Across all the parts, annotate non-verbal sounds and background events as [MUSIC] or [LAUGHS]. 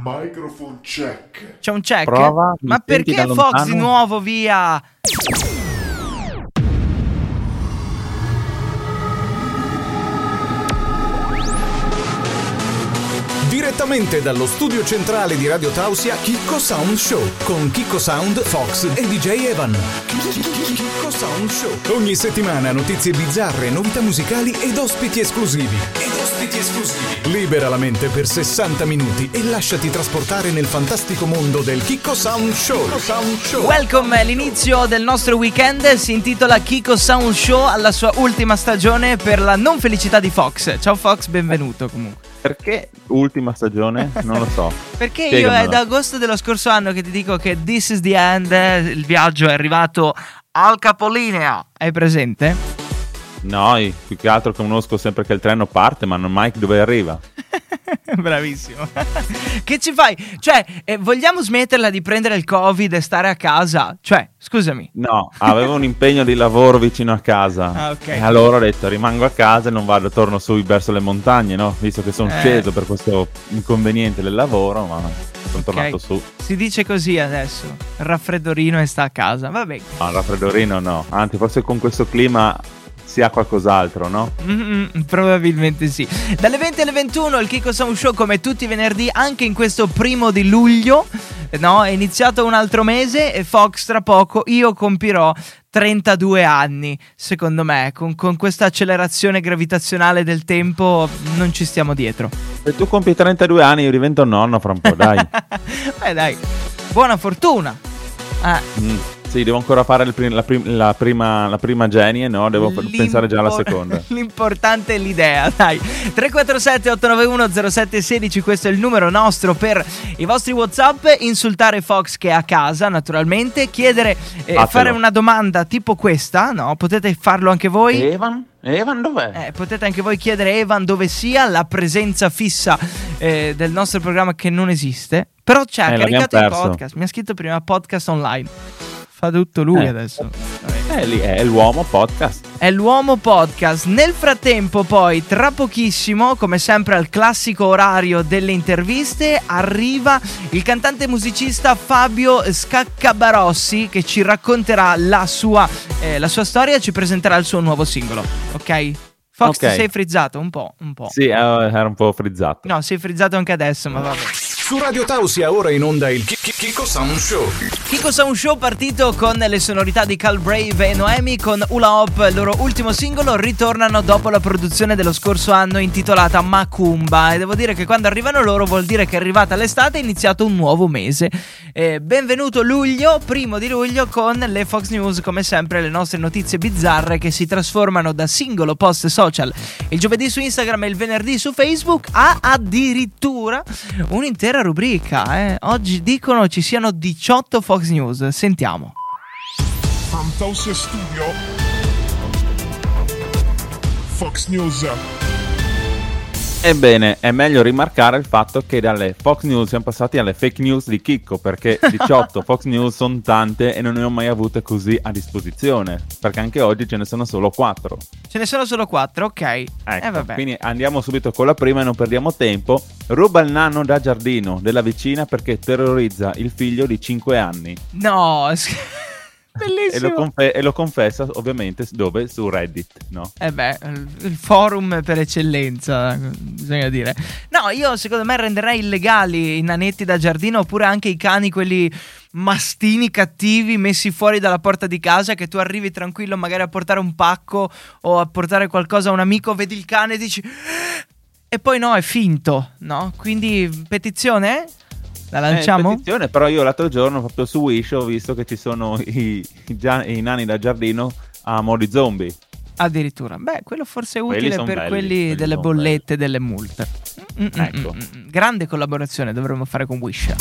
Microphone check. C'è un check? Prova, Ma perché Fox di nuovo via? Direttamente dallo studio centrale di Radio Tausia, Chicco Sound Show con Chicco Sound, Fox e DJ Evan. Chicco Sound Show. Ogni settimana notizie bizzarre, novità musicali ed ospiti esclusivi. Ed ospiti esclusivi. Libera la mente per 60 minuti e lasciati trasportare nel fantastico mondo del Chicco Sound Show. Chicco Sound Show. Welcome, l'inizio del nostro weekend si intitola Kiko Sound Show alla sua ultima stagione per la non felicità di Fox. Ciao Fox, benvenuto comunque. Perché ultima stagione? Non lo so. [LAUGHS] Perché io Spiegamelo. è da agosto dello scorso anno che ti dico che this is the end, il viaggio è arrivato al capolinea. Hai presente? No, io più che altro conosco sempre che il treno parte, ma non mai dove arriva. [LAUGHS] Bravissimo. [LAUGHS] che ci fai? Cioè, eh, vogliamo smetterla di prendere il Covid e stare a casa? Cioè, scusami. No, avevo un impegno di lavoro vicino a casa. Ah, ok. E allora ho detto rimango a casa e non vado, torno su verso le montagne, no? Visto che sono Eh. sceso per questo inconveniente del lavoro, ma sono tornato Ok. su. Si dice così adesso. Raffreddorino e sta a casa. Vabbè. No, il raffreddorino no. Anzi, forse con questo clima si ha qualcos'altro, no? Mm, probabilmente sì. Dalle 20 alle 21 il Kiko Sound Show come tutti i venerdì anche in questo primo di luglio. No, è iniziato un altro mese e Fox tra poco io compirò 32 anni. Secondo me, con, con questa accelerazione gravitazionale del tempo non ci stiamo dietro. Se tu compi 32 anni, io divento nonno fra un po', dai. [LAUGHS] Beh, dai, buona fortuna. Eh. Mm, Sì, devo ancora fare prim- la, prim- la prima, la prima genie, no? Devo f- pensare già alla seconda. [LAUGHS] L'importante è l'idea, dai. 347 891 0716, questo è il numero nostro per i vostri WhatsApp. Insultare Fox che è a casa, naturalmente. Chiedere, eh, fare una domanda tipo questa, no? Potete farlo anche voi. Evan? Evan dov'è? Eh, potete anche voi chiedere Evan dove sia la presenza fissa eh, del nostro programma che non esiste. Però c'è, ha Eh, caricato il podcast. Mi ha scritto prima podcast online. Fa tutto lui Eh. adesso. Vabbè. Eh, lì è l'uomo podcast. È l'uomo podcast. Nel frattempo, poi, tra pochissimo, come sempre al classico orario delle interviste, arriva il cantante musicista Fabio Scaccabarossi che ci racconterà la sua, eh, la sua storia e ci presenterà il suo nuovo singolo. Ok? Fox, Ok. ti sei frizzato un po', un po'. Sì, eh, era un po' frizzato. No, sei frizzato anche adesso, ma vabbè. Su Radio Tausia ora in onda il Chicco Sound Show. Kiko Sound Show partito con le sonorità di Cal Brave e Noemi con Ula Hop, il loro ultimo singolo, ritornano dopo la produzione dello scorso anno intitolata Macumba e devo dire che quando arrivano loro vuol dire che è arrivata l'estate e è iniziato un nuovo mese. Eh, benvenuto luglio, primo di luglio con le Fox News come sempre le nostre notizie bizzarre che si trasformano da singolo post social il giovedì su Instagram e il venerdì su Facebook a addirittura un'intera rubrica. eh. Oggi dicono ci siano 18 Fox News. Sentiamo. From Tausia Studio. Fox News. Ebbene, è meglio rimarcare il fatto che dalle Fox News siamo passati alle fake news di Chicco, perché [LAUGHS] 18 Fox News sono tante e non ne ho mai avute così a disposizione, perché anche oggi ce ne sono solo 4. Ce ne sono solo 4, ok. Ecco, eh vabbè. quindi andiamo subito con la prima e non perdiamo tempo. Ruba il nano da giardino della vicina perché terrorizza il figlio di 5 anni. No, [LAUGHS] s- E lo, bellissimo. confe- e lo confessa ovviamente dove? Su Reddit, no? Eh beh, il il forum per eccellenza, bisogna dire. No, io secondo me renderei illegali i nanetti da giardino oppure anche i cani, quelli mastini cattivi messi fuori dalla porta di casa che tu arrivi tranquillo magari a portare un pacco o a portare qualcosa a un amico, vedi il cane e dici... E poi no, è finto, no? Quindi petizione? La lanciamo? Eh, però io l'altro giorno proprio su Wish ho visto che ci sono i, i gia- i nani da giardino a mo' di zombie. Addirittura. Beh, quello forse è utile per belli, quelli delle bollette, delle multe. Mm, mm, Ecco. mm, mm. Grande collaborazione dovremmo fare con Wish.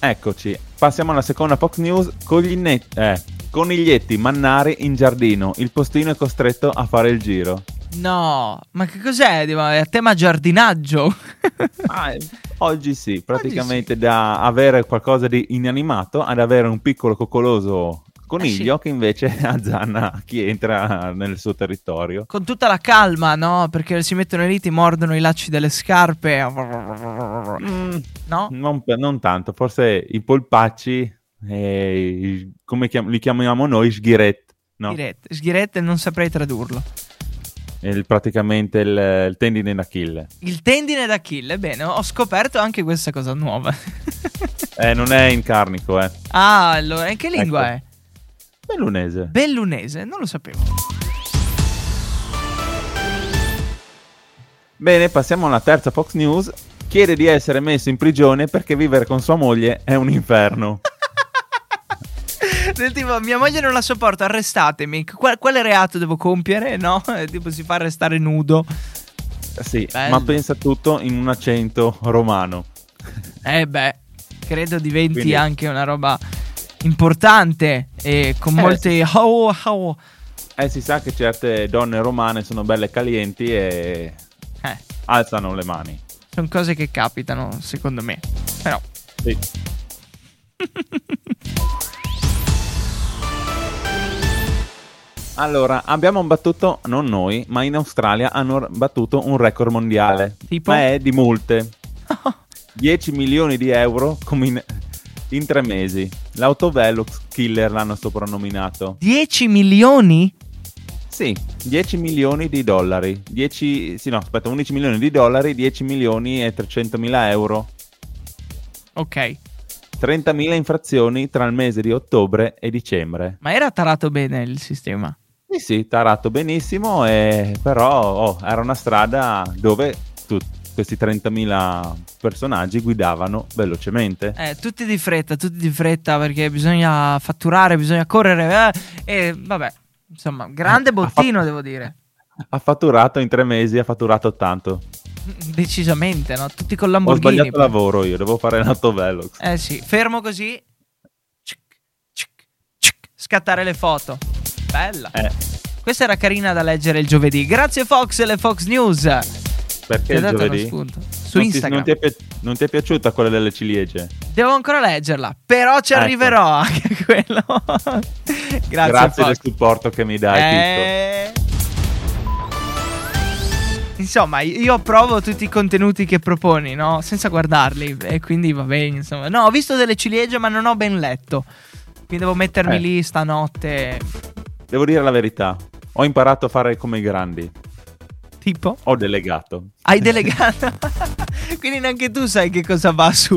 Eccoci, passiamo alla seconda Fox News. Cogline- eh, coniglietti mannari in giardino, il postino è costretto a fare il giro. No, ma che cos'è? È a tema giardinaggio. [LAUGHS] Ah, eh, oggi sì, praticamente da avere qualcosa di inanimato ad avere un piccolo coccoloso Coniglio Eh sì. che invece [LAUGHS] azzanna chi entra nel suo territorio. Con tutta la calma, no? Perché si mettono lì, ti mordono i lacci delle scarpe. Mm, No? non, non tanto, forse i polpacci, eh, come chiam- li chiamiamo noi, sghiret, no? Sghirette. Sghirette non saprei tradurlo. Il- praticamente il, il tendine d'Achille. Il tendine d'Achille, bene, ho scoperto anche questa cosa nuova. [LAUGHS] Eh, non è in carnico, eh. ah, allora, in che lingua Ecco. è? Bellunese. Bellunese, non lo sapevo. Bene, passiamo alla terza Fox News. Chiede di essere messo in prigione perché vivere con sua moglie è un inferno. [LAUGHS] [LAUGHS] Del tipo, mia moglie non la sopporto, arrestatemi. Qual- quale reato devo compiere? No? [LAUGHS] Eh, Tipo, si fa arrestare nudo. sì, Bello. ma pensa tutto in un accento romano. Eh beh, credo diventi Quindi- anche una roba importante e con Eh, molte... Oh, oh. Eh, si sa che certe donne romane sono belle calienti e Eh, alzano le mani. sono cose che capitano, secondo me. Però, Sì. [LAUGHS] Allora, abbiamo battuto, non noi, ma in Australia hanno battuto un record mondiale. Tipo? Ma è di multe. [LAUGHS] 10 milioni di euro come in, in tre mesi. L'autovelux killer l'hanno soprannominato. 10 milioni? Sì, 10 milioni di dollari. 10, sì, no, aspetta, 11 milioni di dollari, 10 milioni e 300 mila euro. Ok. 30.000 infrazioni tra il mese di ottobre e dicembre. Ma era tarato bene il sistema. Sì, sì, tarato benissimo, e però oh, era una strada dove tutti questi 30.000 personaggi guidavano velocemente. Eh, tutti di fretta, tutti di fretta perché bisogna fatturare, bisogna correre. eh, e vabbè, insomma, grande bottino, fatto- devo dire. Ha fatturato in tre mesi, ha fatturato tanto. Decisamente, no? Tutti con Ho Lamborghini. sbagliato poi. lavoro io, devo fare l'autovelox. Eh sì, fermo così. Cic, cic, cic, scattare le foto. Bella. Eh, Questa era carina da leggere il giovedì. Grazie Fox e le Fox News. perché Ti il giovedì? Su Non ti- Instagram. non, ti è pi- non ti è piaciuta quella delle ciliegie? Devo ancora leggerla, però ci Ecco. arriverò anche a quello. [LAUGHS] Grazie, Grazie del supporto che mi dai. Eh... Insomma, io approvo tutti i contenuti che proponi, no? Senza guardarli. E quindi va bene, insomma. No, ho visto delle ciliegie, ma non ho ben letto. Quindi devo mettermi Eh. lì stanotte. Devo dire la verità. Ho imparato a fare come i grandi. Tipo? Ho delegato. Hai delegato? [LAUGHS] quindi neanche tu sai che cosa va su.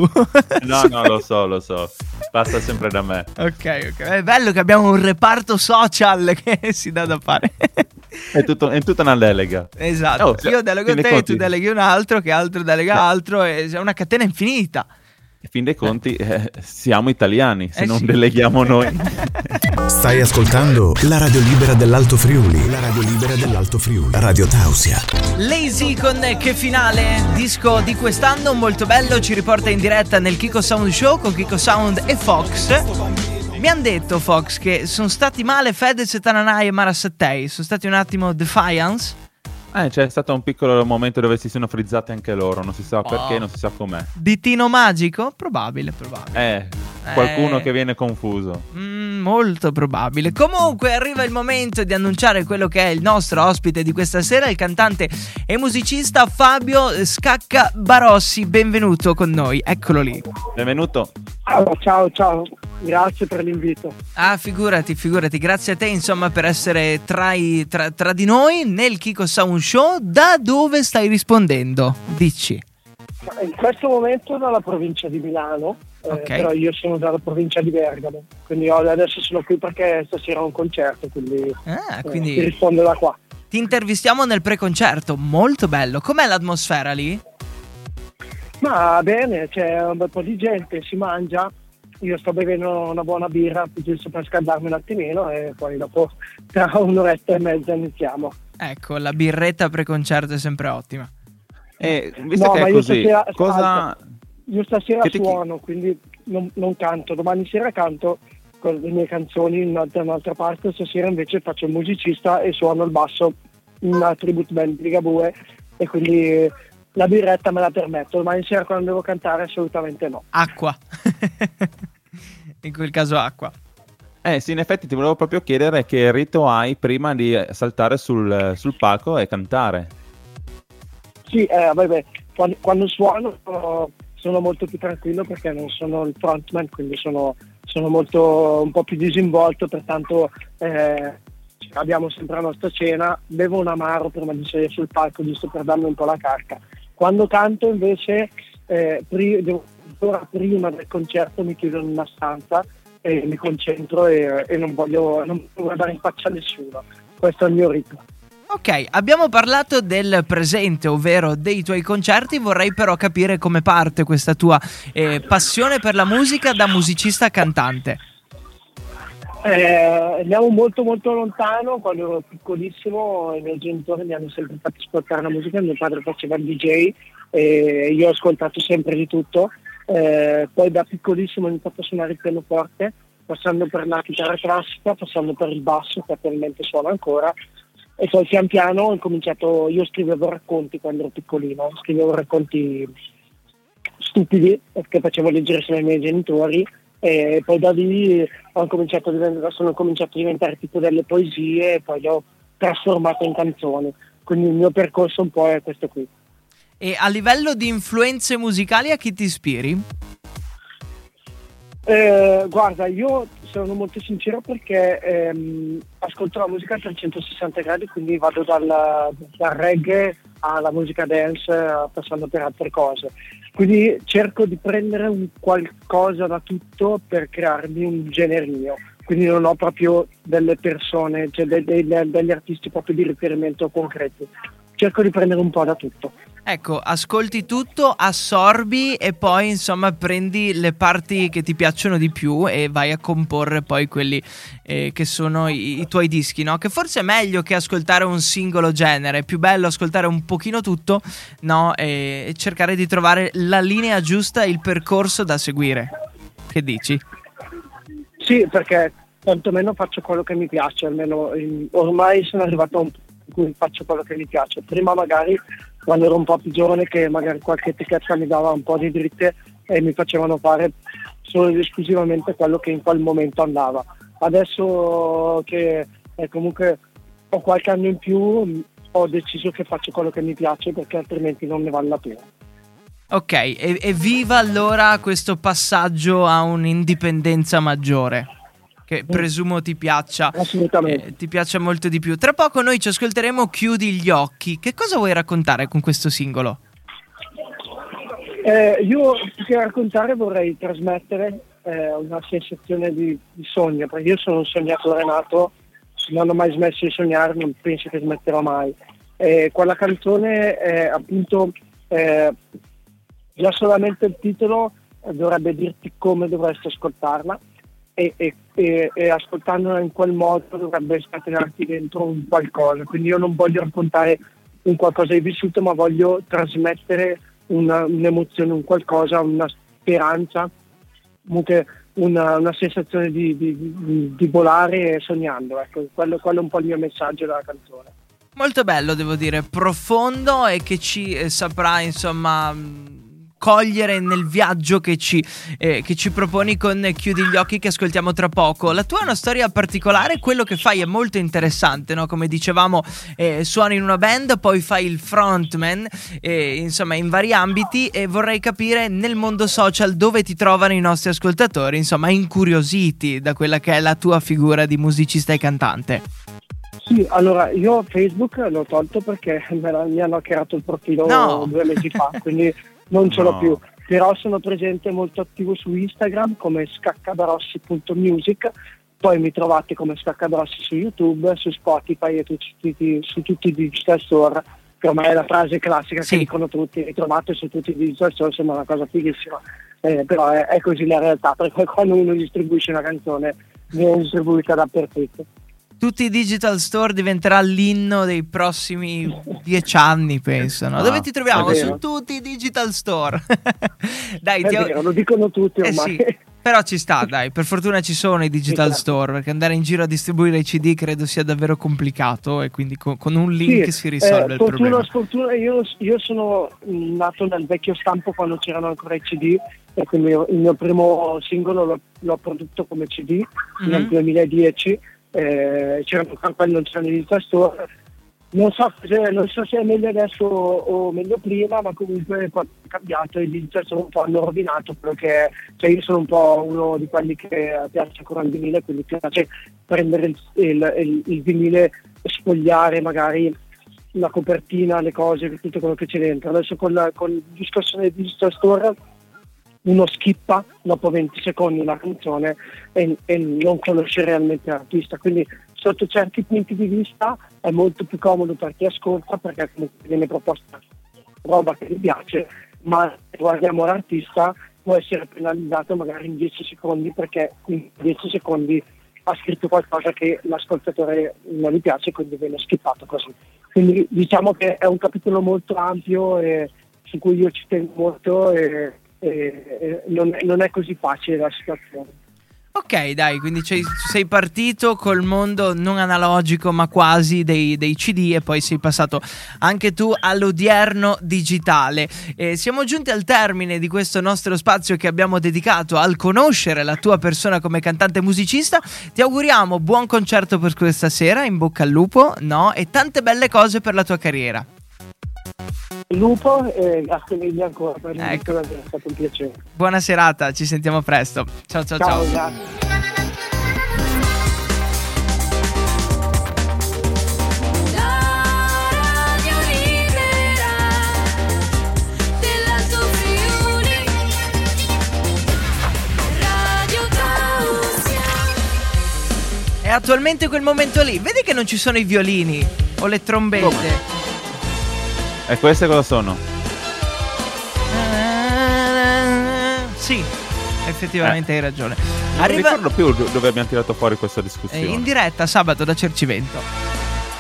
No, no, lo so, lo so. Passa sempre da me. ok, ok. È bello che abbiamo un reparto social [LAUGHS] che si dà da fare. È, tutto- è tutta una delega. Esatto, Oh, cioè, io delego te, tu deleghi un altro, che altro delega altro, è una catena infinita. In fin dei conti, eh, siamo italiani, se Eh non sì. deleghiamo noi. Stai ascoltando la radio libera dell'Alto Friuli. La radio libera dell'Alto Friuli. Radio Tausia. Lazy con Che Finale, disco di quest'anno molto bello, ci riporta in diretta nel Kiko Sound Show con Kiko Sound e Fox. Mi hanno detto Fox che sono stati male Fedez, Tananai e Mara Sattei, sono stati un attimo defiance. Eh, c'è stato un piccolo momento dove si sono frizzati anche loro, non si sa perché, Oh. non si sa com'è. Di Tino Magico? Probabile, probabile. Eh, qualcuno Eh. che viene confuso. Mm, molto probabile. Comunque arriva il momento di annunciare quello che è il nostro ospite di questa sera, il cantante e musicista Fabio Scacca Barossi. Benvenuto con noi, eccolo lì. Benvenuto. Ciao, ciao, ciao, grazie per l'invito. Ah, figurati, figurati, grazie a te insomma per essere tra, i- tra- tra di noi nel Kiko Sound Show. Da dove stai rispondendo? Dici. In questo momento dalla provincia di Milano, eh, Ok. però io sono dalla provincia di Bergamo, quindi adesso sono qui perché stasera ho un concerto, quindi, Ah, eh, ti quindi rispondo da qua. ti intervistiamo nel preconcerto, molto bello. Com'è l'atmosfera lì? Ma bene, c'è un bel po' di gente, si mangia, io sto bevendo una buona birra giusto per scaldarmi un attimino e poi dopo tra un'oretta e mezza iniziamo. Ecco, la birretta preconcerto è sempre ottima. E visto No, che ma è io così, stasera- cosa... Io stasera ti suono, quindi non, non canto. Domani sera canto con le mie canzoni in un'altra, un'altra parte. Stasera invece faccio il musicista e suono il basso in una tribute band di Ligabue e quindi eh, la birretta me la permetto. Domani sera quando devo cantare assolutamente no. Acqua. [LAUGHS] In quel caso acqua. Eh sì, in effetti ti volevo proprio chiedere che rito hai prima di saltare sul, sul palco e cantare. Sì, eh, vabbè, quando, quando suono sono, sono molto più tranquillo perché non sono il frontman, quindi sono, sono molto un po' più disinvolto, pertanto eh, abbiamo sempre la nostra cena, bevo un amaro prima di salire sul palco giusto per darmi un po' la carica. Quando canto invece, eh, pri- devo, prima del concerto mi chiudo in una stanza e mi concentro e, e non, voglio, non voglio guardare in faccia a nessuno. Questo è il mio ritmo. Ok, abbiamo parlato del presente, ovvero dei tuoi concerti, vorrei però capire come parte questa tua eh, passione per la musica da musicista cantante. Eh, andiamo molto molto lontano, quando ero piccolissimo i miei genitori mi hanno sempre fatto ascoltare la musica, mio padre faceva il DJ e io ho ascoltato sempre di tutto, eh, poi da piccolissimo ho iniziato a suonare il pianoforte, passando per la chitarra classica, passando per il basso che attualmente suono ancora e poi pian piano ho cominciato, io scrivevo racconti quando ero piccolino, scrivevo racconti stupidi che facevo leggere solo ai miei genitori e poi da lì ho cominciato a diventare, sono cominciato a diventare tipo delle poesie e poi le ho trasformate in canzoni. Quindi il mio percorso un po' è questo qui. E a livello di influenze musicali a chi ti ispiri? Eh, guarda, io sono molto sincero perché ehm, ascolto la musica a 360 gradi, quindi vado dal, dal reggae alla musica dance, passando per altre cose. Quindi cerco di prendere un qualcosa da tutto per crearmi un genere mio. Quindi non ho proprio delle persone, cioè de- de- degli artisti proprio di riferimento concreti. Cerco di prendere un po' da tutto. Ecco, ascolti tutto, assorbi e poi insomma prendi le parti che ti piacciono di più e vai a comporre poi quelli eh, che sono i, i, tuoi dischi, no? Che forse è meglio che ascoltare un singolo genere, è più bello ascoltare un pochino tutto, no? E, cercare di trovare la linea giusta, il percorso da seguire. Che dici? Sì, perché quantomeno faccio quello che mi piace, almeno ormai sono arrivato a un punto in cui faccio quello che mi piace. Prima magari quando ero un po' più giovane che magari qualche etichetta mi dava un po' di dritte e mi facevano fare solo ed esclusivamente quello che in quel momento andava. Adesso che eh, comunque ho qualche anno in più ho deciso che faccio quello che mi piace perché altrimenti non ne vale la pena. Ok, e, e viva allora questo passaggio a un'indipendenza maggiore che presumo ti piaccia. Assolutamente. Eh, ti piaccia molto di più. Tra poco noi ci ascolteremo Chiudi gli occhi. Che cosa vuoi raccontare con questo singolo? Eh, io più che raccontare vorrei trasmettere eh, una sensazione di, di, sogno, perché io sono un sognatore nato, non ho mai smesso di sognare, non penso che smetterò mai. Eh, quella canzone appunto eh, già solamente il titolo dovrebbe dirti come dovresti ascoltarla e, e, e, e ascoltandola in quel modo dovrebbe scatenarti dentro un qualcosa. Quindi io non voglio raccontare un qualcosa di vissuto, ma voglio trasmettere una, un'emozione, un qualcosa, una speranza, comunque una, una sensazione di, di, di, volare sognando. Ecco, quello, quello è un po' il mio messaggio della canzone. Molto bello, devo dire, profondo e che ci eh, saprà, insomma cogliere nel viaggio che ci, eh, che ci proponi con Chiudi gli occhi che ascoltiamo tra poco. La tua è una storia particolare, quello che fai è molto interessante, no? come dicevamo eh, suoni in una band, poi fai il frontman, eh, insomma in vari ambiti e vorrei capire nel mondo social dove ti trovano i nostri ascoltatori, insomma incuriositi da quella che è la tua figura di musicista e cantante. Sì, allora io Facebook l'ho tolto perché me la, [LAUGHS] mi hanno hackerato il profilo no. due mesi fa, quindi [LAUGHS] non ce l'ho più, però sono presente molto attivo su Instagram come scaccadarossi.music, poi mi trovate come Scaccadarossi su YouTube, su Spotify e tutti, su tutti i digital store, che ormai è la frase classica sì. che dicono tutti, ritrovate su tutti i digital store, sembra una cosa fighissima, eh, però è, è così la realtà, perché quando uno distribuisce una canzone viene distribuita dappertutto tutti i digital store diventerà l'inno dei prossimi dieci anni, penso. No? Dove ti troviamo? Su tutti i digital store. [LAUGHS] Dai, ti ho... vero, lo dicono tutti ormai. Eh sì. Però ci sta, dai, per fortuna ci sono i digital certo. store, perché andare in giro a distribuire i CD credo sia davvero complicato e quindi con, con un link Sì, si risolve eh, il fortuna, problema. sfortuna, io, io sono nato nel vecchio stampo quando c'erano ancora i CD e quindi il mio primo singolo l'ho, l'ho prodotto come CD nel Mhm. 2010, eh, c'erano ancora quelli, non c'erano i digital store. Non so, se, non so se è meglio adesso o, meglio prima, ma comunque è cambiato e i digital sono un po' hanno rovinato è. Cioè io sono un po' uno di quelli che piace ancora il vinile, quindi piace prendere il, il- il- il vinile sfogliare magari la copertina, le cose, tutto quello che c'è dentro. Adesso con, la- con il discorso del digital store uno skippa dopo 20 secondi la canzone e, e non conosce realmente l'artista. Quindi sotto certi punti di vista è molto più comodo per chi ascolta perché comunque viene proposta roba che gli piace, ma se guardiamo l'artista può essere penalizzato magari in 10 secondi perché in 10 secondi ha scritto qualcosa che l'ascoltatore non gli piace quindi viene skippato così. Quindi diciamo che è un capitolo molto ampio e su cui io ci tengo molto e, e- e non, non è così facile la situazione. Ok, dai, quindi sei, partito col mondo non analogico ma quasi dei, dei CD e poi sei passato anche tu all'odierno digitale. Eh, siamo giunti al termine di questo nostro spazio che abbiamo dedicato al conoscere la tua persona come cantante musicista. Ti auguriamo buon concerto per questa sera, in bocca al lupo, no? E tante belle cose per la tua carriera. Lupo e grazie mille ancora per Ecco. è stato un piacere. Buona serata, ci sentiamo presto. Ciao ciao ciao. Ciao, grazie. È attualmente quel momento lì. Vedi che non ci sono i violini o le trombette. E queste cosa sono? Sì, effettivamente hai ragione. Non Arriva ricordo più do- dove abbiamo tirato fuori questa eh, discussione. in diretta sabato da Cercivento.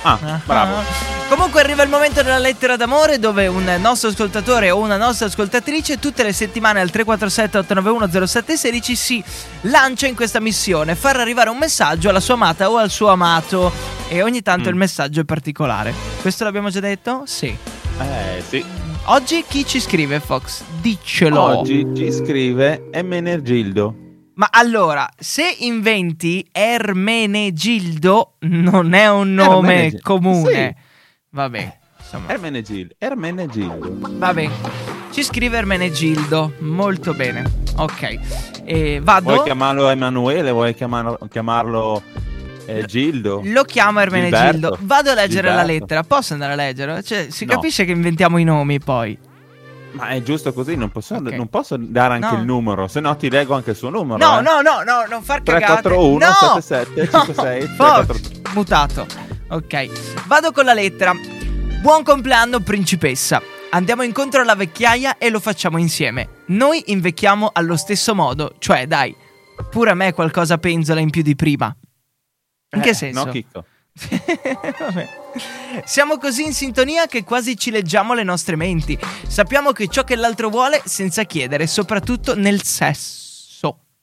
ah, bravo. Comunque arriva il momento della lettera d'amore dove un nostro ascoltatore o una nostra ascoltatrice tutte le settimane al 347 891 0716 si lancia in questa missione, far arrivare un messaggio alla sua amata o al suo amato e ogni tanto Mm. il messaggio è particolare. Questo l'abbiamo già detto? Sì. Eh, sì. Oggi chi ci scrive Fox? Diccelo. Oggi ci scrive Emenegildo. Ma allora, se inventi Ermenegildo non è un nome Ermenegildo, comune. Vabbè, insomma. Ermenegildo. Ermenegildo. Vabbè. Ci scrive Ermenegildo. Molto bene. Ok. E vado. Vuoi chiamarlo Emanuele? Vuoi chiamarlo, chiamarlo eh, Gildo? Lo chiamo Ermenegildo. Gilberto. Vado a leggere la Gilberto. lettera. Posso andare a leggere? Cioè, si No. capisce che inventiamo i nomi poi. Ma è giusto così, non posso, Ok. non posso dare anche No. il numero, se no ti leggo anche il suo numero. No, eh. no, no, no, non far cagate. 341 no! 77 No! 56 Fox, 343. mutato. Ok. Vado con la lettera. Buon compleanno principessa. Andiamo incontro alla vecchiaia e lo facciamo insieme. Noi invecchiamo allo stesso modo, cioè dai, pure a me qualcosa penzola in più di prima. In che Eh, senso? No, Chicco. [LAUGHS] Siamo così in sintonia che quasi ci leggiamo le nostre menti. Sappiamo che ciò che l'altro vuole senza chiedere, soprattutto nel sesso.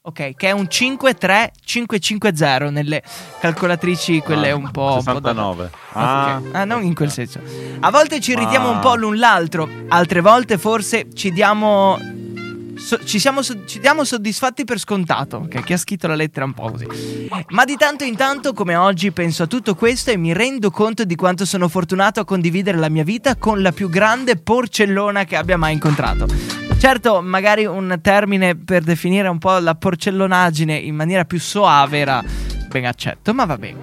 Ok, che è un 53550 nelle calcolatrici, quelle Ah, un po'. un po' da- 69. Ah. Ah, non in quel senso. A volte ci irritiamo Ah. un po' l'un l'altro, altre volte forse ci diamo. So- ci, siamo ci diamo soddisfatti per scontato. Ok, chi ha scritto la lettera un po' così. Ma di tanto in tanto, come oggi, penso a tutto questo e mi rendo conto di quanto sono fortunato a condividere la mia vita con la più grande porcellona che abbia mai incontrato. Certo, magari un termine per definire un po' la porcellonaggine in maniera più soave era ben accetto, ma va bene.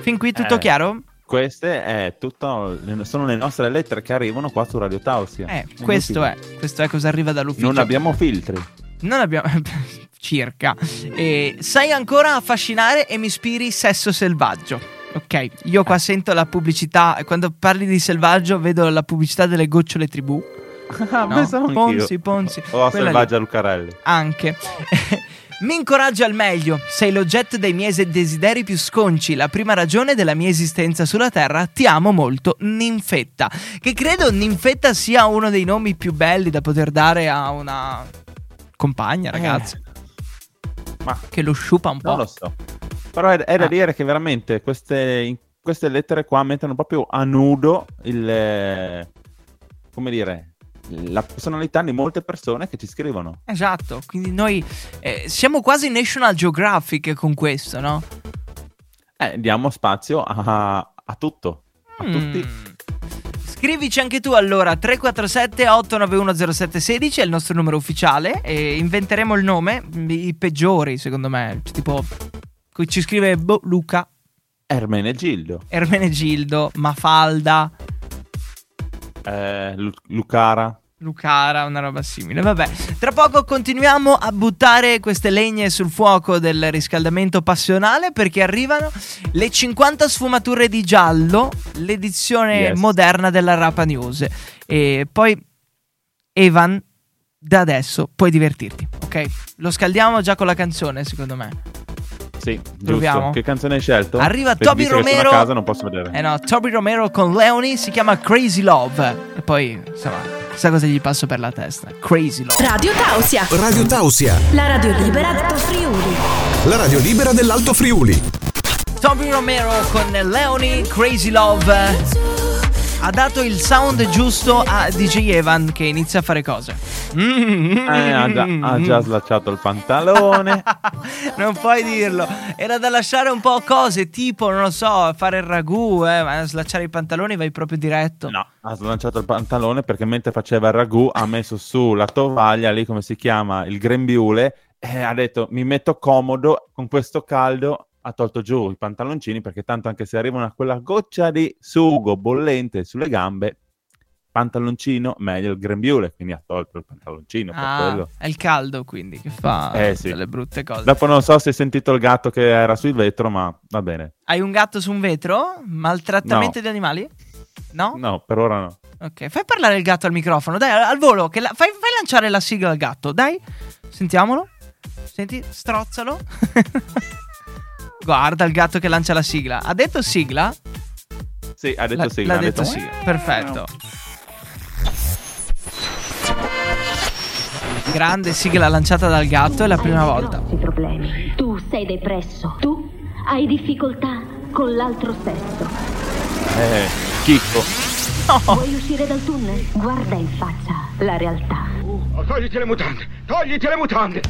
Fin qui tutto Eh. chiaro? Queste è tutto, sono le nostre lettere che arrivano qua su Radio Tausia. Eh, questo è, questo è cosa arriva dall'ufficio. Non abbiamo filtri. Non abbiamo. [LAUGHS] circa. E sai ancora affascinare e mi ispiri sesso selvaggio. Ok, io qua sento la pubblicità. Quando parli di selvaggio, vedo la pubblicità delle gocciole tribù. Ah, No? pensavo. Ponzi, Ponzi. O a Quella lì. Selvaggia Lucarelli. Anche. Mi incoraggia al meglio, sei l'oggetto dei miei desideri più sconci, la prima ragione della mia esistenza sulla Terra, ti amo molto, Ninfetta. Che credo Ninfetta sia uno dei nomi più belli da poter dare a una compagna, ragazzi. Ma che lo sciupa un po'. non lo so. Però è, è da Ah. dire che veramente queste, queste lettere qua mettono proprio a nudo il... eh, come dire... La personalità di molte persone che ci scrivono. Esatto, quindi noi eh, siamo quasi National Geographic con questo, no? Eh, diamo spazio a, a tutto. A tutti. Mm. Scrivici anche tu allora 347 891 0716 è il nostro numero ufficiale e inventeremo il nome, i peggiori secondo me, tipo ci scrive boh, Luca, Ermenegildo, Ermenegildo, Mafalda, eh, Lu- Lucara. Lucara, una roba simile. Vabbè, tra poco continuiamo a buttare queste legne sul fuoco del riscaldamento passionale perché arrivano le 50 sfumature di giallo, l'edizione Yes. moderna della Rapa News. E poi, Evan, da adesso puoi divertirti, ok? Lo scaldiamo già con la canzone, secondo me. Sì, giusto. Proviamo. Che canzone hai scelto? Arriva Beh, Toby che sono Romero. a casa non posso vedere. Eh no, Toby Romero con Leoni si chiama Crazy Love. E poi, insomma, chissà cosa gli passo per la testa. Crazy Love. Radio Tausia, Radio Tausia, la radio libera d'Alto Friuli. la radio libera dell'Alto Friuli. Toby Romero con Leoni, Crazy Love. Ha dato il sound giusto a DJ Evan che inizia a fare cose. Eh, ha, già, ha già slacciato il pantalone. [LAUGHS] non puoi dirlo. Era da lasciare un po' cose, tipo, non lo so, fare il ragù, eh, ma slacciare i pantaloni vai proprio diretto. No, ha slanciato il pantalone perché mentre faceva il ragù ha messo su la tovaglia, lì come si chiama, il grembiule, e ha detto mi metto comodo con questo caldo. Ha tolto giù i pantaloncini perché tanto anche se arriva una quella goccia di sugo bollente sulle gambe, pantaloncino meglio il grembiule, quindi ha tolto il pantaloncino Ah, è il caldo quindi che fa Eh, sì. delle brutte cose. Dopo non so se hai sentito il gatto che era sul vetro, ma va bene. Hai un gatto su un vetro? Maltrattamento No. di animali? No? No, per ora no. Ok, fai parlare il gatto al microfono, dai, al, volo, che la- fai, fai lanciare la sigla al gatto, dai, sentiamolo. Senti, strozzalo. [LAUGHS] Guarda il gatto che lancia la sigla. Ha detto sigla? Sì, ha detto L'ha- sì. L'ha ha detto detto sigla, perfetto. Grande sigla lanciata dal gatto, è la prima volta. grossi problemi. Tu sei depresso. Tu hai difficoltà con l'altro sesso. Eh, Chicco. Vuoi uscire dal tunnel? Guarda in faccia la realtà. Togliti le mutande! Togliti le mutande!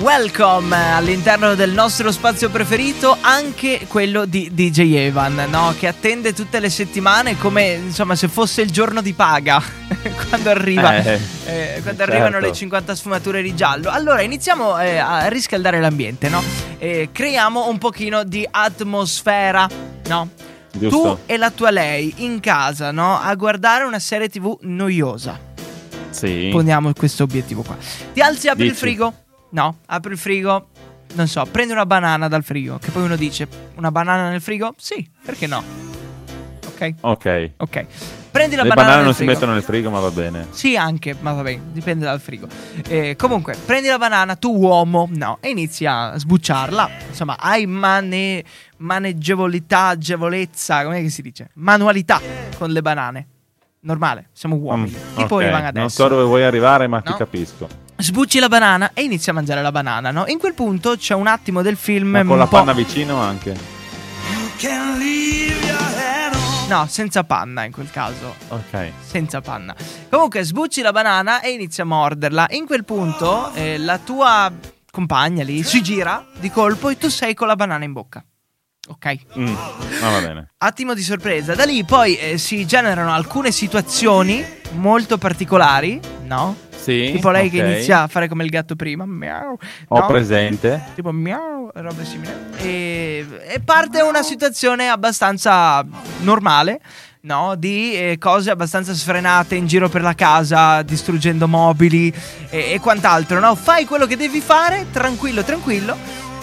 Welcome all'interno del nostro spazio preferito, anche quello di DJ Evan, no? Che attende tutte le settimane come insomma se fosse il giorno di paga [LAUGHS] quando arriva. Eh, eh, quando certo. arrivano le 50 sfumature di giallo. Allora iniziamo eh, a riscaldare l'ambiente, no? Creiamo un pochino di atmosfera, no? Giusto. Tu e la tua lei in casa, no? A guardare una serie TV noiosa. Sì. Poniamo questo obiettivo qua. Ti alzi, apri il Dici. frigo? No, apri il frigo. Non so, prendi una banana dal frigo. Che poi uno dice: Una banana nel frigo? Sì, perché no? Ok, Ok. ok. Prendi la Le banana banane non si frigo. mettono nel frigo, ma va bene. Sì, anche, ma va bene, dipende dal frigo. Eh, comunque, prendi la banana, tu uomo, no, e inizi a sbucciarla. Insomma, hai mane- maneggevolità, agevolezza, come si dice? Manualità con le banane. Normale, siamo uomini. Mm, tipo ok. Ivan adesso. Non so dove vuoi arrivare, ma No. ti capisco. Sbucci la banana e inizi a mangiare la banana, no? In quel punto c'è un attimo del film Ma con la panna vicino anche. No, senza panna in quel caso. Ok. Senza panna. Comunque sbucci la banana e inizi a morderla. In quel punto eh, la tua compagna lì si gira di colpo e tu sei con la banana in bocca. Ok? Mm, ma va bene. Attimo di sorpresa. Da lì poi eh, si generano alcune situazioni molto particolari, no? Sì. Tipo lei che ok. inizia a fare come il gatto prima. Miau. Ho no? presente. tipo miau, robe simili. E, e parte una situazione abbastanza normale, no? Di eh, cose abbastanza sfrenate in giro per la casa, distruggendo mobili e, e quant'altro, no? Fai quello che devi fare, tranquillo, tranquillo.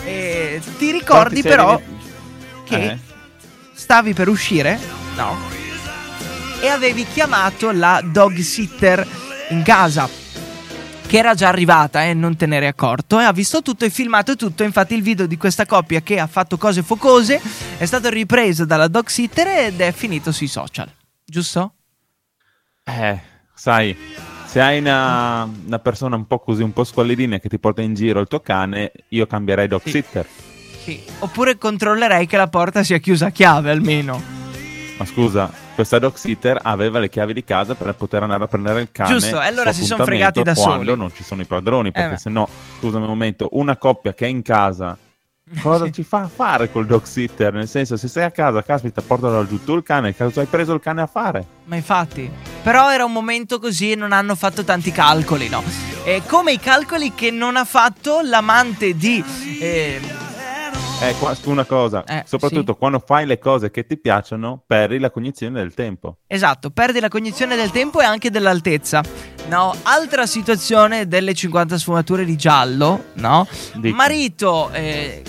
E ti ricordi però che Eh. stavi per uscire, no? E avevi chiamato la dog sitter in casa che era già arrivata e non te ne eri accorto e ha visto tutto e filmato tutto. Infatti, il video di questa coppia che ha fatto cose focose è stato ripreso dalla dog sitter ed è finito sui social, giusto? Eh, sai, Se hai una, una persona un po' così, un po' squallidina che ti porta in giro il tuo cane, io cambierei dog Sì. sitter. Sì. Oppure controllerei che la porta sia chiusa a chiave almeno. Ma scusa, questa dog sitter aveva le chiavi di casa per poter andare a prendere il cane. Giusto, e allora si son appuntamento fregati da quando soli. non ci sono i padroni, perché beh. se no, scusami un momento, una coppia che è in casa, cosa [LAUGHS] Sì. ci fa a fare col dog sitter? Nel senso, se sei a casa, caspita, portalo giù tu il cane, cosa hai preso il cane a fare? Ma infatti, però era un momento così e non hanno fatto tanti calcoli, no? E come i calcoli che non ha fatto l'amante di... eh, Eh, qua, una cosa, Eh, soprattutto sì. quando fai le cose che ti piacciono, perdi la cognizione del tempo. esatto, perdi la cognizione del tempo e anche dell'altezza. No, altra situazione delle 50 sfumature di giallo, no? Dica. Marito eh,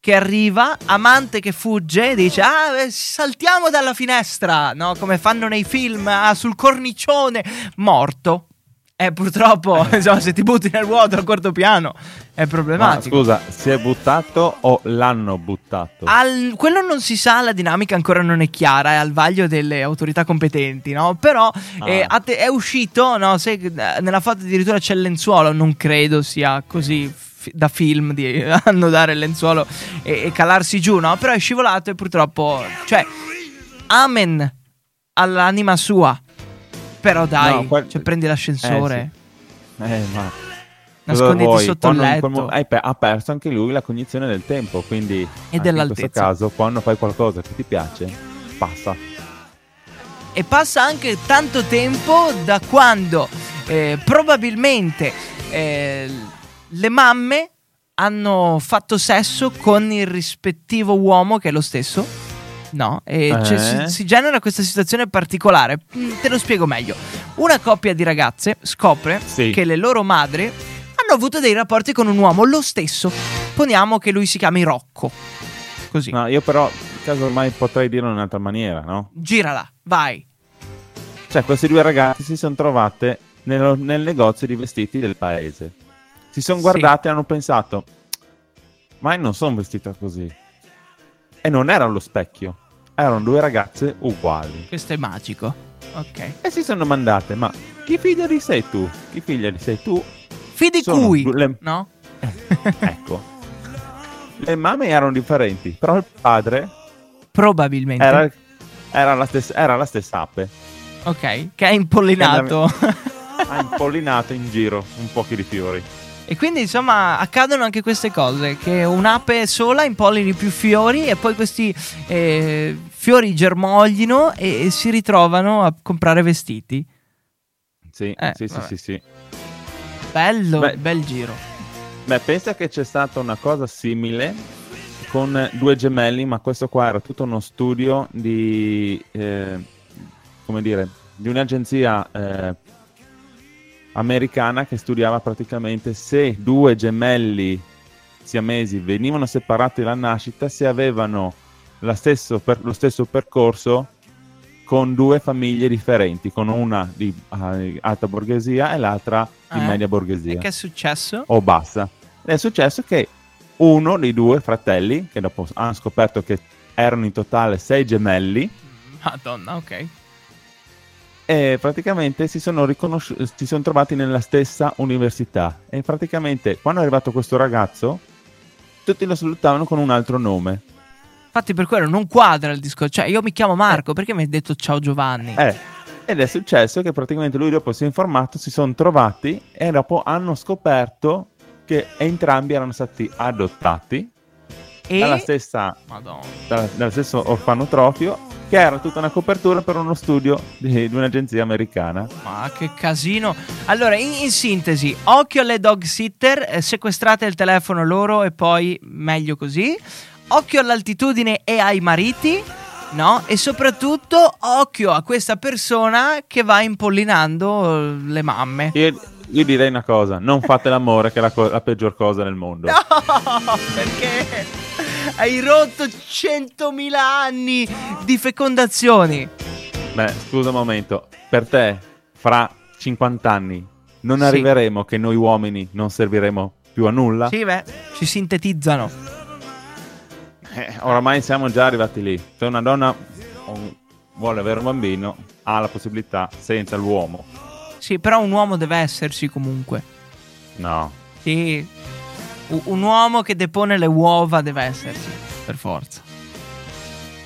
che arriva, amante che fugge, dice ah eh, saltiamo dalla finestra, no? Come fanno nei film, ah, sul cornicione, morto. E purtroppo, [LAUGHS] insomma, se ti butti nel vuoto a corto piano è Ma problematico. scusa, si è buttato o l'hanno buttato? Al- quello non si sa, la dinamica ancora non è chiara, è al vaglio delle autorità competenti, no? Però eh, Ah. a te- è uscito, no? Se, eh, nella foto addirittura c'è il lenzuolo, non credo sia così da film di [LAUGHS] annodare il lenzuolo e, e calarsi giù, no? Però è scivolato e purtroppo, cioè, amen all'anima sua. Però dai, No, quel- cioè, prendi l'ascensore, Eh, ma... nasconditi vuoi? sotto il Quando in letto. mo- pe- ha perso anche lui la cognizione del tempo, quindi anche dell'altezza. in questo caso, quando fai qualcosa che ti piace, passa. e passa anche tanto tempo da quando eh, probabilmente eh, le mamme hanno fatto sesso con il rispettivo uomo che è lo stesso. No, e Eh? cioè, si, si genera questa situazione particolare. Mm, Te lo spiego meglio. Una coppia di ragazze scopre Sì. che le loro madri hanno avuto dei rapporti con un uomo lo stesso. Poniamo che lui si chiami Rocco. Così. No, io però, casomai potrei dirlo in un'altra maniera, no? Girala, vai. Cioè, queste due ragazze si sono trovate nello- nel negozio di vestiti del paese. Si sono Sì. guardate e hanno pensato, ma io non sono vestita così. E non era allo specchio, erano due ragazze uguali. Questo è magico. Ok. E si sono domandate, ma chi figlia di sei tu? Chi figlia di sei tu? Fidi Sono cui, le- no? [LAUGHS] Ecco. Le mamme erano differenti, però il padre Probabilmente. era, era la, stessa, era la stessa ape. Ok, che è impollinato. [LAUGHS] Ha impollinato in giro un po' di fiori. E quindi insomma accadono anche queste cose, che un'ape sola impollini più fiori e poi questi eh, fiori germoglino e, e si ritrovano a comprare vestiti. Sì, Eh, sì, sì, sì, sì. Bello, Beh. bel giro. Beh, pensa che c'è stata una cosa simile con due gemelli, ma questo qua era tutto uno studio di, eh, come dire, di un'agenzia eh, americana che studiava praticamente se due gemelli siamesi venivano separati dalla nascita, se avevano stesso per- lo stesso percorso con due famiglie differenti, con una di eh, alta borghesia e l'altra di Eh? media E borghesia che è successo? o bassa. È successo che uno dei due fratelli, che dopo hanno scoperto che erano in totale sei gemelli, Madonna, ok. E praticamente si sono, riconosci- si sono trovati nella stessa università. E praticamente quando è arrivato questo ragazzo, tutti lo salutavano con un altro nome. Infatti per quello non quadra il discorso. Cioè io mi chiamo Marco, perché mi hai detto ciao Giovanni? Eh, ed è successo che praticamente lui dopo si è informato, si sono trovati e dopo hanno scoperto che entrambi erano stati adottati e... dalla stessa dallo stesso orfanotrofio che era tutta una copertura per uno studio di, di un'agenzia americana. Ma che casino. Allora, in, in sintesi, occhio alle dog sitter, eh, sequestrate il telefono loro e poi meglio così. Occhio all'altitudine e ai mariti, no? E soprattutto occhio a questa persona che va impollinando eh, le mamme. Io, io direi una cosa, non fate l'amore che è la, co- la peggior cosa nel mondo. [LAUGHS] No, perché hai rotto 100.000 anni di fecondazioni. Beh, scusa un momento, per te, fra 50 anni, non Sì. arriveremo che noi uomini non serviremo più a nulla? Sì, beh, ci sintetizzano. Eh, oramai siamo già arrivati lì. Se una donna vuole avere un bambino, ha la possibilità senza l'uomo. Sì, però un uomo deve esserci comunque. No. Sì. Un uomo che depone le uova deve esserci, per forza.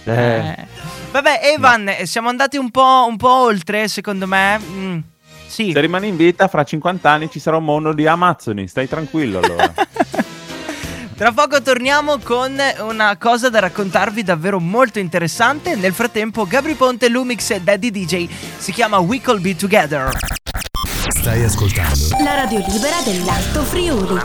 Eh, Eh. Vabbè, Evan, eh, siamo andati un po', un po' oltre, secondo me. Mm, sì. Se rimani in vita, fra 50 anni ci sarà un mondo di Amazzoni. Stai tranquillo allora. [LAUGHS] Tra poco torniamo con una cosa da raccontarvi davvero molto interessante. Nel frattempo, Gabri Ponte, Lumix e Daddy DJ si chiama We Could Be Together. Stai ascoltando La radio libera dell'Alto Friuli.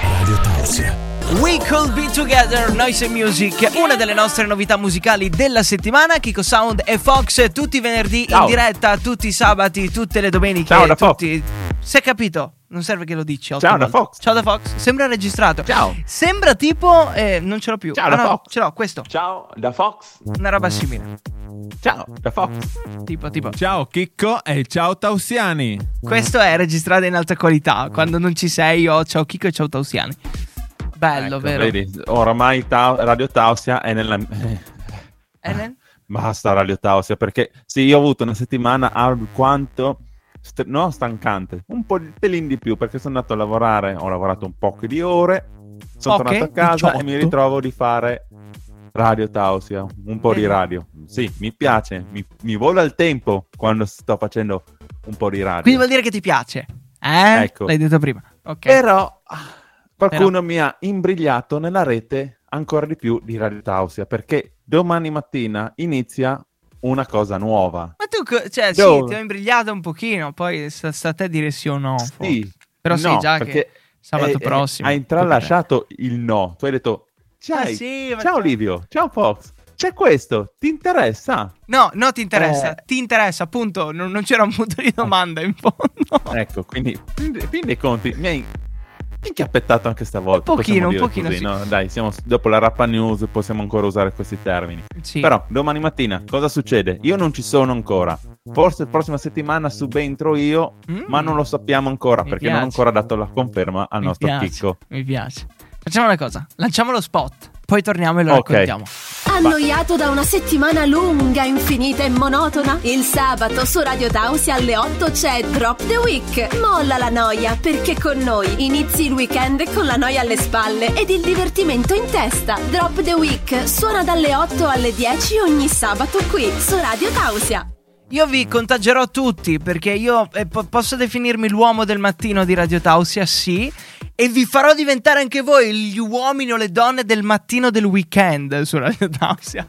Radio Tausia. We Could Be Together, Noise and Music, una delle nostre novità musicali della settimana. Kiko Sound e Fox tutti i venerdì in Ciao. diretta, tutti i sabati, tutte le domeniche. Ciao da tutti... Si è capito? Non serve che lo dici. Ciao da. Fox. Ciao da Fox. Sembra registrato. Ciao. Sembra tipo. eh, non ce l'ho più. Ciao Ah, da no, Fox. Ce l'ho, questo. Ciao da Fox. Una roba simile. Ciao da Fox. Tipo, tipo. Ciao Chicco e ciao Tausiani. Questo è registrato in alta qualità. Quando non ci sei, io ciao Kiko e ciao Tausiani. Bello, Ecco, vero? Vedi, oramai Tau- Radio Tausia è nella... Ne- [LAUGHS] Basta Radio Tausia perché sì, io ho avuto una settimana alquanto st- no stancante, un po' di pelin di più perché sono andato a lavorare, ho lavorato un po' di ore, sono Poche? tornato a casa e 18? mi ritrovo di fare Radio Tausia, un po' di Bene. radio. Sì, mi piace, mi, mi vola il tempo quando sto facendo un po' di radio. Quindi vuol dire che ti piace. Eh? Ecco. L'hai detto prima. Ok. Però ah, qualcuno mi ha imbrigliato nella rete ancora di più di Radio Tausia perché domani mattina inizia una cosa nuova. Ma tu, cioè, sì, Io- ti ho imbrigliato un pochino, poi sta, sta a te dire sì o no. Sì. Però sì, no, già perché che sabato eh, prossimo. Hai intralasciato il no. Tu hai detto, ciao, Ah, sì, ciao Livio, ciao Fox, c'è questo, ti interessa? No, no, ti interessa. Eh. Ti interessa, appunto. Non, non c'era un punto di domanda in fondo. Ecco, quindi, in fin dei conti, mi hai inchiappettato anche stavolta. Un pochino, un pochino, così, sì. no? Dai, siamo dopo la rappa news, possiamo ancora usare questi termini. Sì. Però domani mattina cosa succede? Io non ci sono ancora. Forse la prossima settimana subentro io, Mm. ma non lo sappiamo ancora Mi perché non ho piace. ancora dato la conferma al Mi nostro piace, chicco. Mi piace. Facciamo una cosa. Lanciamo lo spot. Poi torniamo e lo Ok. raccontiamo. Annoiato da una settimana lunga, infinita e monotona? Il sabato su Radio Tausia alle 8 c'è Drop the Week. Molla la noia, perché con noi inizi il weekend con la noia alle spalle ed il divertimento in testa. Drop the Week suona dalle 8 alle 10 ogni sabato qui su Radio Tausia. Io vi contagerò tutti perché io eh, po- posso definirmi l'uomo del mattino di Radio Tausia, sì, e vi farò diventare anche voi gli uomini o le donne del mattino del weekend su Radio Tausia.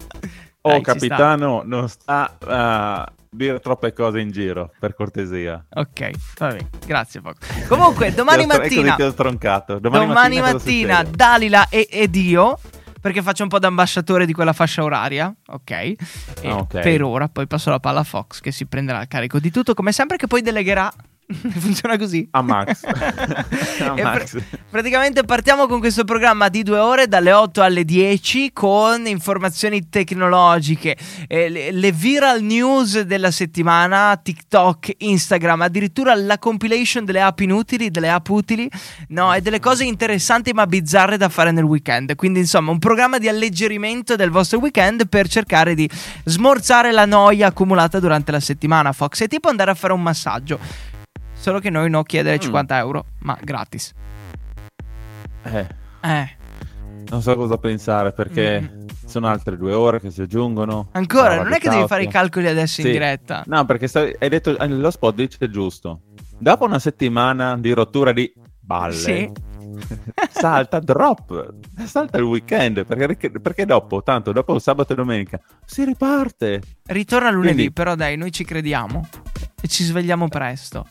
Oh, Dai, capitano, non sta a dire troppe cose in giro, per cortesia. sta. Ok, va bene, grazie Fox. Comunque, domani ho- ecco mattina, ti ho stroncato. Domani, domani mattina, succede? Dalila e, ed io, perché faccio un po' da ambasciatore di quella fascia oraria, ok? E Ah, ok. Per ora, poi passo la palla a Fox che si prenderà il carico di tutto, come sempre, che poi delegherà. [LAUGHS] Funziona così. A Max. [LAUGHS] A Max. pr- praticamente partiamo con questo programma di due ore dalle 8 alle 10 con informazioni tecnologiche, eh, le, le viral news della settimana, TikTok, Instagram, addirittura la compilation delle app inutili, delle app utili, no, e delle cose interessanti ma bizzarre da fare nel weekend. Quindi insomma un programma di alleggerimento del vostro weekend per cercare di smorzare la noia accumulata durante la settimana. Fox è tipo andare a fare un massaggio. Solo che noi no chiedere Mm. 50 euro, ma gratis. Eh, Eh, non so cosa pensare perché sono altre due ore che si aggiungono. Mm. ancora, non è che devi fare i calcoli adesso in Sì. diretta. No, perché stavi- hai detto eh, lo spot dice giusto. Dopo una settimana di rottura di balle, Sì. [LAUGHS] salta drop, salta il weekend. Perché, perché dopo, tanto dopo sabato e domenica, si riparte. Ritorna lunedì, Quindi- però dai, noi ci crediamo. E ci svegliamo presto.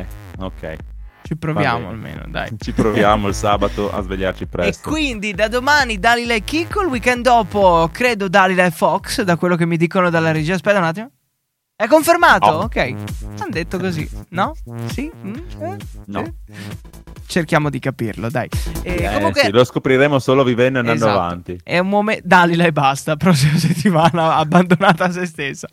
Eh, ok. Ci proviamo almeno, dai. Ci proviamo il sabato a svegliarci E presto. quindi da domani Dalila e Kiko, il weekend dopo credo Dalila e Fox, da quello che mi dicono dalla regia. Aspetta un attimo. È confermato? No. Ok. Hanno detto così. No? Sì? Mm? Eh? No. Cerchiamo di capirlo, dai. E Eh, comunque sì, lo scopriremo solo vivendo e andando Esatto. avanti. È un momento. Dalila e basta. [LAUGHS] Prossima settimana abbandonata a se stessa.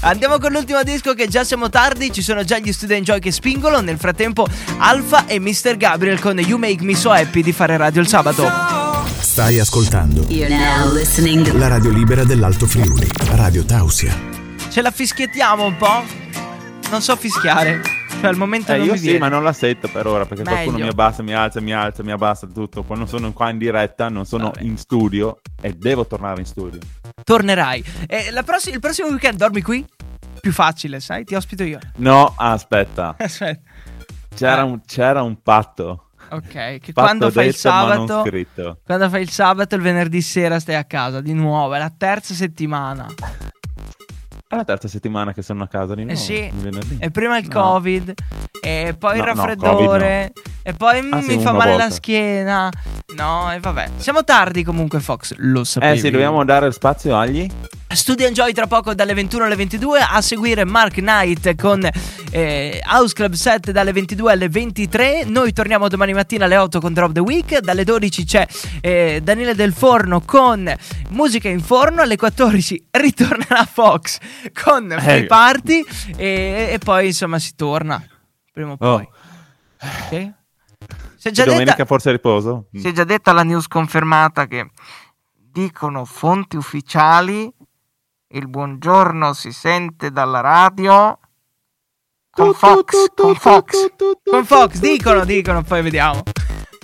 Andiamo con l'ultimo disco che già siamo tardi. Ci sono già gli Student Joy che spingono. Nel frattempo, Alfa e Mr. Gabriel con You Make Me So Happy di fare radio il sabato. Stai ascoltando You're now listening la radio libera dell'Alto Friuli, Radio Tausia. Ce la fischiettiamo un po'? non so fischiare. Cioè, al momento Eh, non io mi sì, viene. ma non la sento per ora perché qualcuno Meglio. mi abbassa, mi alza, mi alza, mi abbassa tutto. Quando sono qua in diretta, non sono Vabbè. in studio e devo tornare in studio. Tornerai. E la prossi- il prossimo weekend dormi qui? Più facile, sai? Ti ospito io. No, aspetta, [LAUGHS] Aspetta. c'era, Eh. un, c'era un patto. Ok, che Patto quando fai il sabato. Quando fai il sabato, il venerdì sera stai a casa di nuovo. È la terza settimana. È la terza settimana che sono a casa di nuovo. Eh sì. il. E prima il No. Covid, e poi il No, no, raffreddore, e poi Ah, sì, mi fa male la volta. schiena. No, e vabbè. Siamo tardi comunque, Fox. Lo sapevi. Eh sì, dobbiamo dare spazio agli. Studio Enjoy tra poco dalle 21 alle 22. A seguire Mark Knight con eh, House Club 7 dalle 22 alle 23. Noi torniamo domani mattina alle 8 con Drop the Week. Dalle 12 c'è eh, Daniele Del Forno con Musica in Forno. Alle 14 ritornerà Fox con Free Eh. Party. E, e poi insomma si torna. Prima o poi. Ok? Si è già domenica detta- forse riposo? si è già detta la news confermata che dicono fonti ufficiali il buongiorno si sente dalla radio con Fox, con Fox, con Fox, dicono, dicono, poi vediamo.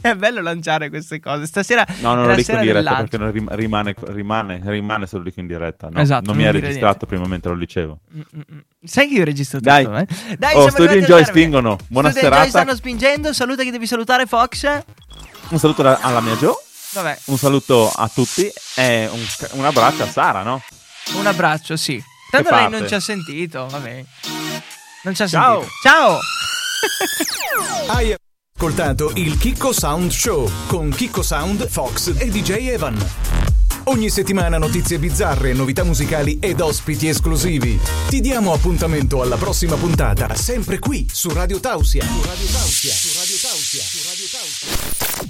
[LAUGHS] È bello lanciare queste cose. Stasera No, non lo la dico in diretta perché non rim- rimane, rimane, rimane se lo dico in diretta. no? Esatto, non mi non ha dire registrato prima mentre lo dicevo. Mm, mm, mm. Sai che io registro tutto, Dai. eh? Dai, Oh, Studio Enjoy termine. spingono. Buona Studio Enjoy serata. stanno spingendo. Saluta chi devi salutare, Fox. Un saluto alla mia Jo, Vabbè, un saluto a tutti e un, un abbraccio a Sara, no? un abbraccio, sì. Tanto lei non ci ha sentito, vabbè. Non ci ha Ciao. sentito. Ciao! [LAUGHS] [LAUGHS] Ascoltato il Kikko Sound Show con Kikko Sound, Fox e DJ Evan. Ogni settimana notizie bizzarre, novità musicali ed ospiti esclusivi. Ti diamo appuntamento alla prossima puntata, sempre qui su Radio Tausia. Su Radio Tausia. Su Radio Tausia. Su Radio Tausia.